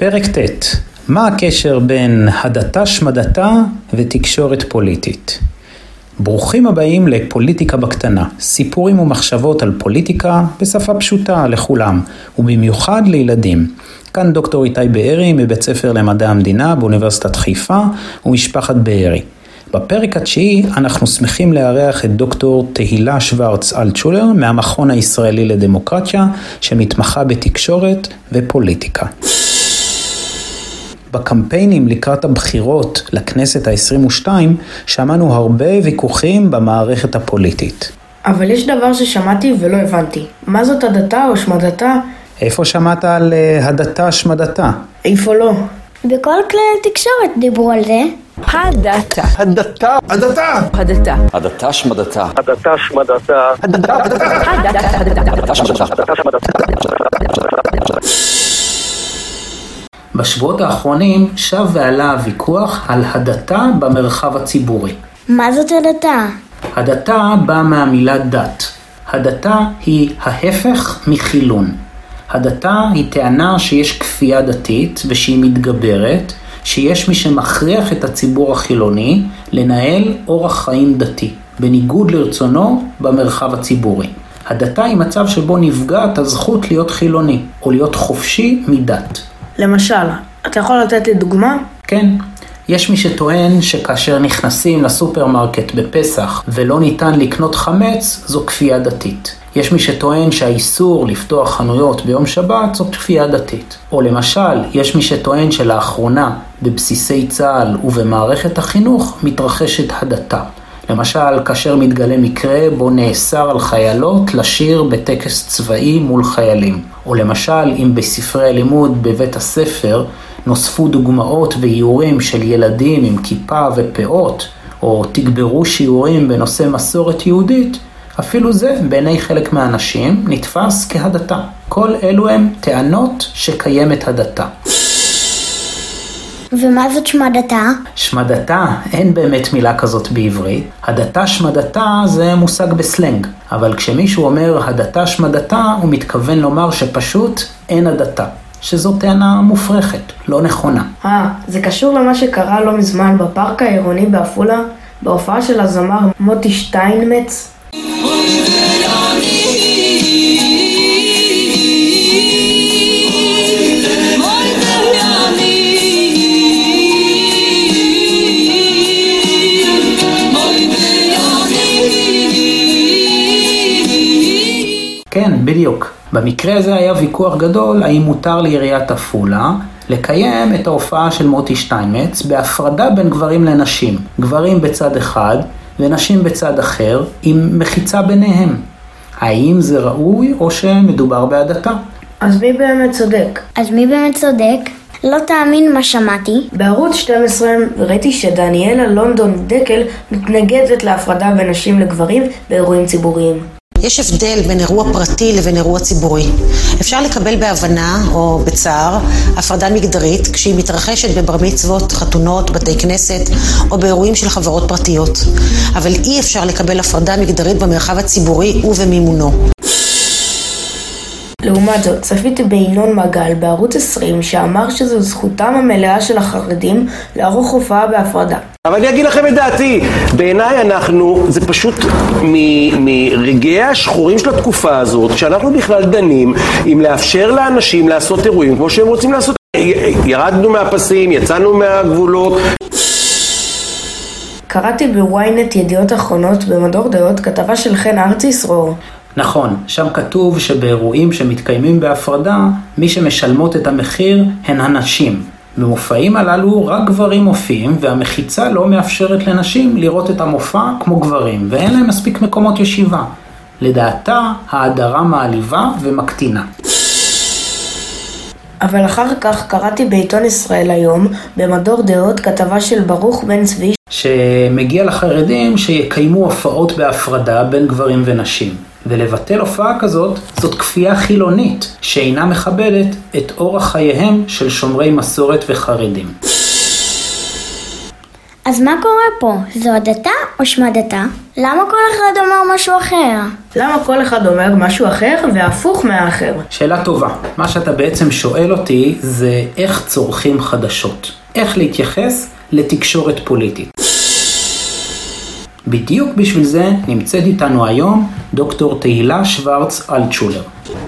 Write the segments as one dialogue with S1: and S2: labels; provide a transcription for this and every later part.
S1: פרק ט' מה הקשר בין הדתה שמדתה ותקשורת פוליטית? ברוכים הבאים לפוליטיקה בקטנה, סיפורים ומחשבות על פוליטיקה בשפה פשוטה לכולם, ובמיוחד לילדים. כאן דוקטור איתי בארי מבית ספר למדעי המדינה באוניברסיטת חיפה ומשפחת בארי. בפרק התשיעי אנחנו שמחים לארח את דוקטור תהילה שוורץ אלטשולר מהמכון הישראלי לדמוקרטיה שמתמחה בתקשורת ופוליטיקה. בקמפיינים לקראת הבחירות לכנסת ה-22 שמענו הרבה ויכוחים במערכת הפוליטית.
S2: אבל יש דבר ששמעתי ולא הבנתי. מה זאת הדתה או השמדתה?
S1: איפה שמעת על uh, הדתה השמדתה?
S2: איפה לא?
S3: בכל כלי התקשורת דיברו על זה.
S4: הדתה.
S5: הדתה.
S6: הדתה.
S4: הדתה.
S5: הדתה שמדתה.
S6: הדתה שמדתה.
S5: הדתה.
S4: הדתה
S5: שמדתה.
S1: בשבועות האחרונים שב ועלה הוויכוח על הדתה במרחב הציבורי.
S3: מה זאת הדתה?
S1: הדתה באה מהמילה דת. הדתה היא ההפך מחילון. הדתה היא טענה שיש כפייה דתית ושהיא מתגברת, שיש מי שמכריח את הציבור החילוני לנהל אורח חיים דתי, בניגוד לרצונו במרחב הציבורי. הדתה היא מצב שבו נפגעת הזכות להיות חילוני, או להיות חופשי מדת.
S2: למשל, אתה יכול לתת לי דוגמה?
S1: כן, יש מי שטוען שכאשר נכנסים לסופרמרקט בפסח ולא ניתן לקנות חמץ, זו כפייה דתית. יש מי שטוען שהאיסור לפתוח חנויות ביום שבת זו כפייה דתית. או למשל, יש מי שטוען שלאחרונה בבסיסי צה"ל ובמערכת החינוך מתרחשת הדתה. למשל, כאשר מתגלה מקרה בו נאסר על חיילות לשיר בטקס צבאי מול חיילים. או למשל, אם בספרי הלימוד בבית הספר נוספו דוגמאות ואיורים של ילדים עם כיפה ופאות, או תגברו שיעורים בנושא מסורת יהודית, אפילו זה בעיני חלק מהאנשים נתפס כהדתה. כל אלו הם טענות שקיימת הדתה.
S3: ומה זאת שמדתה?
S1: שמדתה, אין באמת מילה כזאת בעברית. הדתה שמדתה זה מושג בסלנג, אבל כשמישהו אומר הדתה שמדתה, הוא מתכוון לומר שפשוט אין הדתה. שזו טענה מופרכת, לא נכונה.
S2: אה, זה קשור למה שקרה לא מזמן בפארק העירוני בעפולה, בהופעה של הזמר מוטי שטיינמץ?
S1: כן, בדיוק. במקרה הזה היה ויכוח גדול האם מותר לעיריית עפולה לקיים את ההופעה של מוטי שטיינמץ בהפרדה בין גברים לנשים. גברים בצד אחד ונשים בצד אחר עם מחיצה ביניהם. האם זה ראוי או שמדובר בהדתה?
S2: אז מי באמת צודק?
S3: אז מי באמת צודק? לא תאמין מה שמעתי.
S2: בערוץ 12 ראיתי שדניאלה לונדון דקל מתנגדת להפרדה בין נשים לגברים באירועים ציבוריים.
S7: יש הבדל בין אירוע פרטי לבין אירוע ציבורי. אפשר לקבל בהבנה או בצער הפרדה מגדרית כשהיא מתרחשת בבר מצוות, חתונות, בתי כנסת או באירועים של חברות פרטיות. אבל אי אפשר לקבל הפרדה מגדרית במרחב הציבורי ובמימונו.
S2: לעומת זאת, צפיתי בינון מגל בערוץ 20 שאמר שזו זכותם המלאה של החרדים לערוך הופעה בהפרדה.
S6: אבל אני אגיד לכם את דעתי, בעיניי אנחנו, זה פשוט מרגעי השחורים של התקופה הזאת, שאנחנו בכלל דנים אם לאפשר לאנשים לעשות אירועים כמו שהם רוצים לעשות. ירדנו מהפסים, יצאנו מהגבולות.
S2: קראתי בוויינט ידיעות אחרונות במדור דעות כתבה של חן ארצי סרור.
S1: נכון, שם כתוב שבאירועים שמתקיימים בהפרדה, מי שמשלמות את המחיר הן הנשים. במופעים הללו רק גברים מופיעים והמחיצה לא מאפשרת לנשים לראות את המופע כמו גברים ואין להם מספיק מקומות ישיבה. לדעתה ההדרה מעליבה ומקטינה.
S2: אבל אחר כך קראתי בעיתון ישראל היום, במדור דעות, כתבה של ברוך בן צבי
S1: שמגיע לחרדים שיקיימו הופעות בהפרדה בין גברים ונשים. ולבטל הופעה כזאת זאת כפייה חילונית שאינה מכבדת את אורח חייהם של שומרי מסורת וחרדים.
S3: אז מה קורה פה? זו הדתה או שמדתה? למה כל אחד אומר משהו אחר?
S2: למה כל אחד אומר משהו אחר והפוך מהאחר?
S1: שאלה טובה. מה שאתה בעצם שואל אותי זה איך צורכים חדשות. איך להתייחס לתקשורת פוליטית. בדיוק בשביל זה נמצאת איתנו היום דוקטור תהילה שוורץ אלטשולר.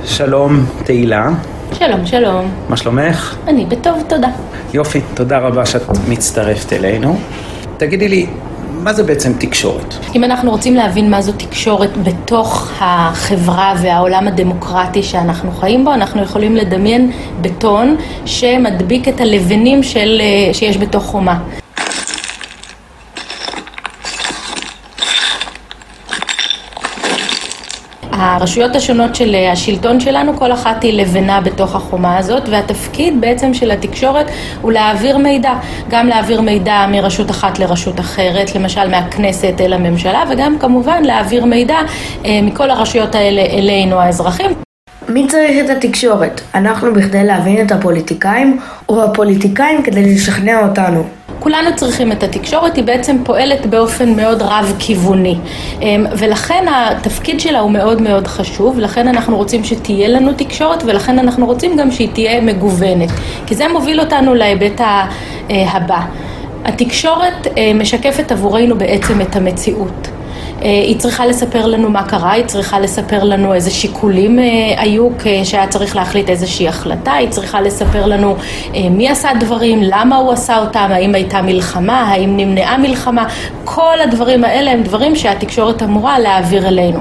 S1: שלום תהילה,
S8: שלום, שלום.
S1: מה שלומך?
S8: אני בטוב, תודה.
S1: יופי, תודה רבה שאת מצטרפת אלינו. תגידי לי, מה זה בעצם תקשורת?
S8: אם אנחנו רוצים להבין מה זו תקשורת בתוך החברה והעולם הדמוקרטי שאנחנו חיים בו, אנחנו יכולים לדמיין בטון שמדביק את הלבנים של, אה, שיש בתוך חומה. הרשויות השונות של אה, השלטון שלנו, כל אחת היא לבנה בתוך החומה הזאת, והתפקיד בעצם של התקשורת הוא להעביר מידע, גם להעביר מידע מרשות אחת לרשות אחרת, למשל מהכנסת אל הממשלה, וגם כמובן להעביר מידע אה, מכל הרשויות האלה אלינו האזרחים.
S2: מי צריך את התקשורת? אנחנו בכדי להבין את הפוליטיקאים, או הפוליטיקאים כדי לשכנע אותנו?
S8: כולנו צריכים את התקשורת, היא בעצם פועלת באופן מאוד רב-כיווני. אמ, ולכן התפקיד שלה הוא מאוד מאוד חשוב, לכן אנחנו רוצים שתהיה לנו תקשורת, ולכן אנחנו רוצים גם שהיא תהיה מגוונת. כי זה מוביל אותנו להיבט אה, הבא. התקשורת אה, משקפת עבורנו בעצם את המציאות. אה, היא צריכה לספר לנו מה קרה, היא צריכה לספר לנו איזה שיקולים אה, היו כשהיה צריך להחליט איזושהי החלטה, היא צריכה לספר לנו אה, מי עשה דברים, למה הוא עשה אותם, האם הייתה מלחמה, האם נמנעה מלחמה, כל הדברים האלה הם דברים שהתקשורת אמורה להעביר אלינו.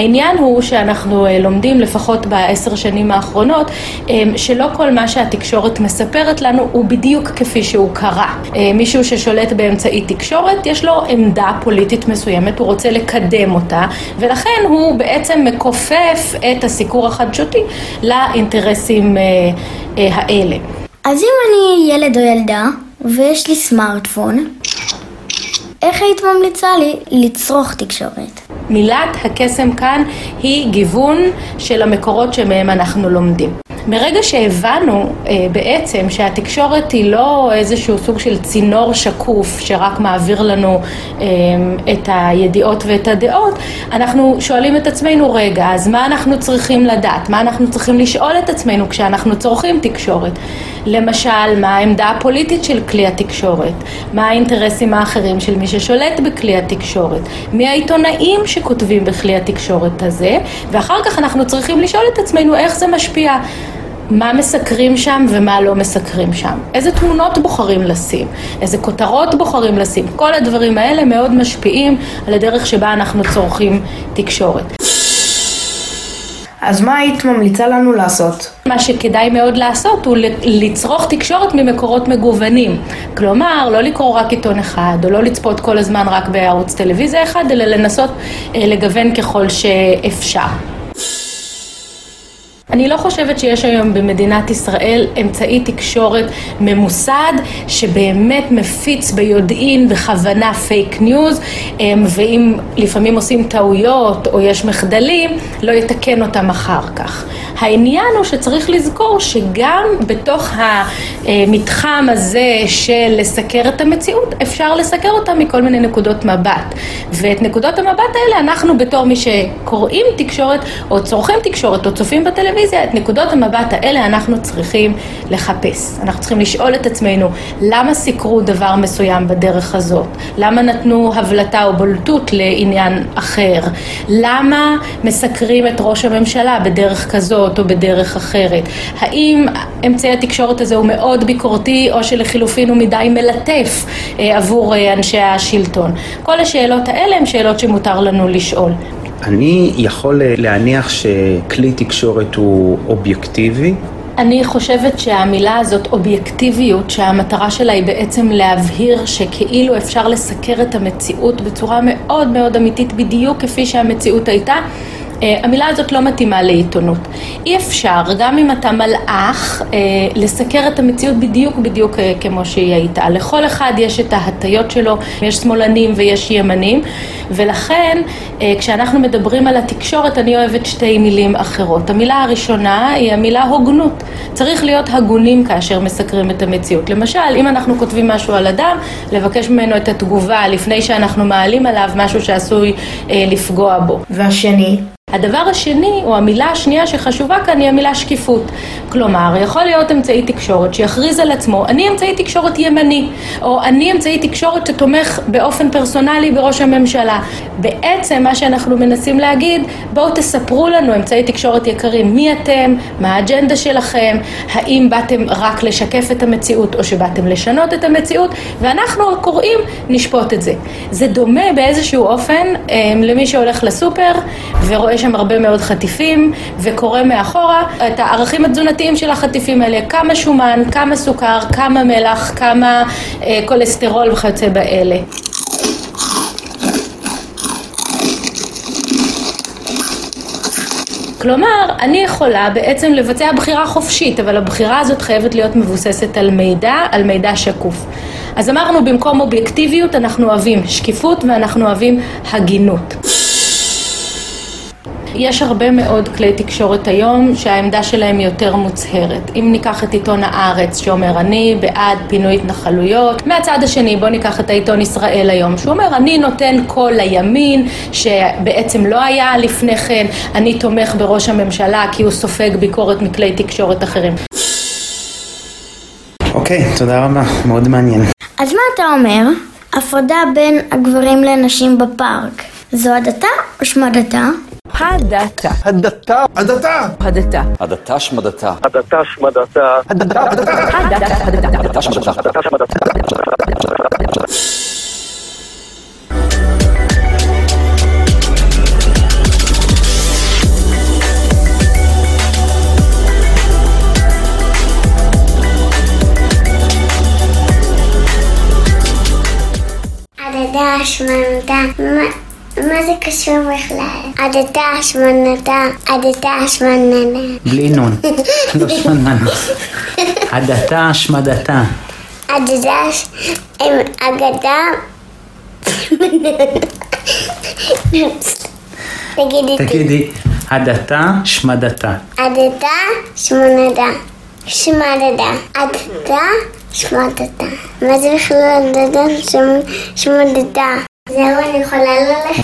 S8: העניין הוא שאנחנו אה, לומדים לפחות בעשר שנים האחרונות אה, שלא כל מה שהתקשורת מספרת לנו הוא בדיוק כפי שהוא קרה. אה, מישהו ששולט באמצעי תקשורת יש לו עמדה פוליטית מסוימת, הוא רוצה לקדם אותה ולכן הוא בעצם מכופף את הסיקור החדשותי לאינטרסים האלה.
S3: אז אם אני ילד או ילדה ויש לי סמארטפון, איך היית ממליצה לי לצרוך תקשורת?
S8: מילת הקסם כאן היא גיוון של המקורות שמהם אנחנו לומדים. מרגע שהבנו אה, בעצם שהתקשורת היא לא איזשהו סוג של צינור שקוף שרק מעביר לנו אה, את הידיעות ואת הדעות, אנחנו שואלים את עצמנו, רגע, אז מה אנחנו צריכים לדעת? מה אנחנו צריכים לשאול את עצמנו כשאנחנו צורכים תקשורת? למשל, מה העמדה הפוליטית של כלי התקשורת? מה האינטרסים האחרים של מי ששולט בכלי התקשורת? מי העיתונאים שכותבים בכלי התקשורת הזה? ואחר כך אנחנו צריכים לשאול את עצמנו איך זה משפיע. מה מסקרים שם ומה לא מסקרים שם, איזה תמונות בוחרים לשים, איזה כותרות בוחרים לשים, כל הדברים האלה מאוד משפיעים על הדרך שבה אנחנו צורכים תקשורת.
S2: אז מה היית ממליצה לנו לעשות?
S8: מה שכדאי מאוד לעשות הוא לצרוך תקשורת ממקורות מגוונים. כלומר, לא לקרוא רק עיתון אחד, או לא לצפות כל הזמן רק בערוץ טלוויזיה אחד, אלא לנסות אה, לגוון ככל שאפשר. אני לא חושבת שיש היום במדינת ישראל אמצעי תקשורת ממוסד שבאמת מפיץ ביודעין בכוונה fake news אמ, ואם לפעמים עושים טעויות או יש מחדלים לא יתקן אותם אחר כך. העניין הוא שצריך לזכור שגם בתוך המתחם הזה של לסקר את המציאות אפשר לסקר אותה מכל מיני נקודות מבט ואת נקודות המבט האלה אנחנו בתור מי שקוראים תקשורת או צורכים תקשורת או צופים בטלוויזיה בטלוויזיה, את נקודות המבט האלה אנחנו צריכים לחפש. אנחנו צריכים לשאול את עצמנו, למה סיקרו דבר מסוים בדרך הזאת? למה נתנו הבלטה או בולטות לעניין אחר? למה מסקרים את ראש הממשלה בדרך כזאת או בדרך אחרת? האם אמצעי התקשורת הזה הוא מאוד ביקורתי, או שלחילופין הוא מדי מלטף אה, עבור אה, אנשי השלטון? כל השאלות האלה הן שאלות שמותר לנו לשאול.
S1: אני יכול להניח שכלי תקשורת הוא אובייקטיבי?
S8: אני חושבת שהמילה הזאת, אובייקטיביות, שהמטרה שלה היא בעצם להבהיר שכאילו אפשר לסקר את המציאות בצורה מאוד מאוד אמיתית, בדיוק כפי שהמציאות הייתה, אה, המילה הזאת לא מתאימה לעיתונות. אי אפשר, גם אם אתה מלאך, אה, לסקר את המציאות בדיוק בדיוק אה, כמו שהיא הייתה. לכל אחד יש את ההטיות שלו, יש שמאלנים ויש ימנים, ולכן אה, כשאנחנו מדברים על התקשורת אני אוהבת שתי מילים אחרות. המילה הראשונה היא המילה הוגנות. צריך להיות הגונים כאשר מסקרים את המציאות. למשל, אם אנחנו כותבים משהו על אדם, לבקש ממנו את התגובה לפני שאנחנו מעלים עליו משהו שעשוי אה, לפגוע בו.
S2: והשני,
S8: הדבר השני, או המילה השנייה שחשובה כאן, היא המילה שקיפות. כלומר, יכול להיות אמצעי תקשורת שיכריז על עצמו, אני אמצעי תקשורת ימני, או אני אמצעי תקשורת שתומך באופן פרסונלי בראש הממשלה. בעצם מה שאנחנו מנסים להגיד, בואו תספרו לנו, אמצעי תקשורת יקרים, מי אתם, מה האג'נדה שלכם, האם באתם רק לשקף את המציאות, או שבאתם לשנות את המציאות, ואנחנו הקוראים נשפוט את זה. זה דומה באיזשהו אופן אה, למי שהולך לסופר ורואה שם הרבה מאוד חטיפים וקורא מאחורה את הערכים התזונתיים של החטיפים האלה, כמה שומן, כמה סוכר, כמה מלח, כמה אה, כולסטרול וכיוצא באלה. כלומר, אני יכולה בעצם לבצע בחירה חופשית, אבל הבחירה הזאת חייבת להיות מבוססת על מידע, על מידע שקוף. אז אמרנו, במקום אובייקטיביות אנחנו אוהבים שקיפות ואנחנו אוהבים הגינות. יש הרבה מאוד כלי תקשורת היום שהעמדה שלהם היא יותר מוצהרת. אם ניקח את עיתון הארץ שאומר אני בעד פינוי התנחלויות, מהצד השני בואו ניקח את העיתון ישראל היום שאומר אני נותן קול לימין שבעצם לא היה לפני כן, אני תומך בראש הממשלה כי הוא סופג ביקורת מכלי תקשורת אחרים.
S1: אוקיי, תודה רבה, מאוד מעניין.
S3: אז מה אתה אומר? הפרדה בין הגברים לנשים בפארק זו הדתה או שמדתה?
S4: הדתה.
S5: הדתה.
S9: הדתה.
S4: הדתה.
S5: הדתה שמדתה. הדתה שמדתה.
S9: הדתה. הדתה.
S4: הדתה. הדתה.
S5: הדתה שמדתה. שמדתה.
S10: מה, זה קשור בכלל? הדדה, השמנתה, הדדה, השמנתה.
S1: בלי נון. לא שמננה. הדתה, השמדתה.
S10: הם אגדה. תגידי,
S1: תגידי, הדתה, שמדתה.
S10: הדדה, שמנתה. שמדדה. הדדה, שמדתה. מה זה בכלל שמ- שמדתה? זהו, אני יכולה ללכת?